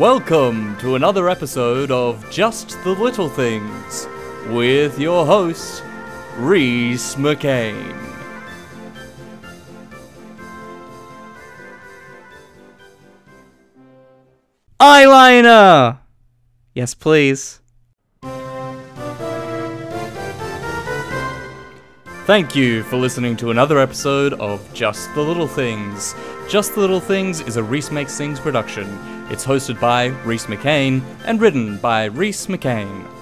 Welcome to another episode of Just the Little Things with your host, Rhys McCain. Eyeliner! Yes, please. Thank you for listening to another episode of Just the Little Things. Just the Little Things is a Rhys Makes Things production. It's hosted by Rhys McCain and written by Rhys McCain.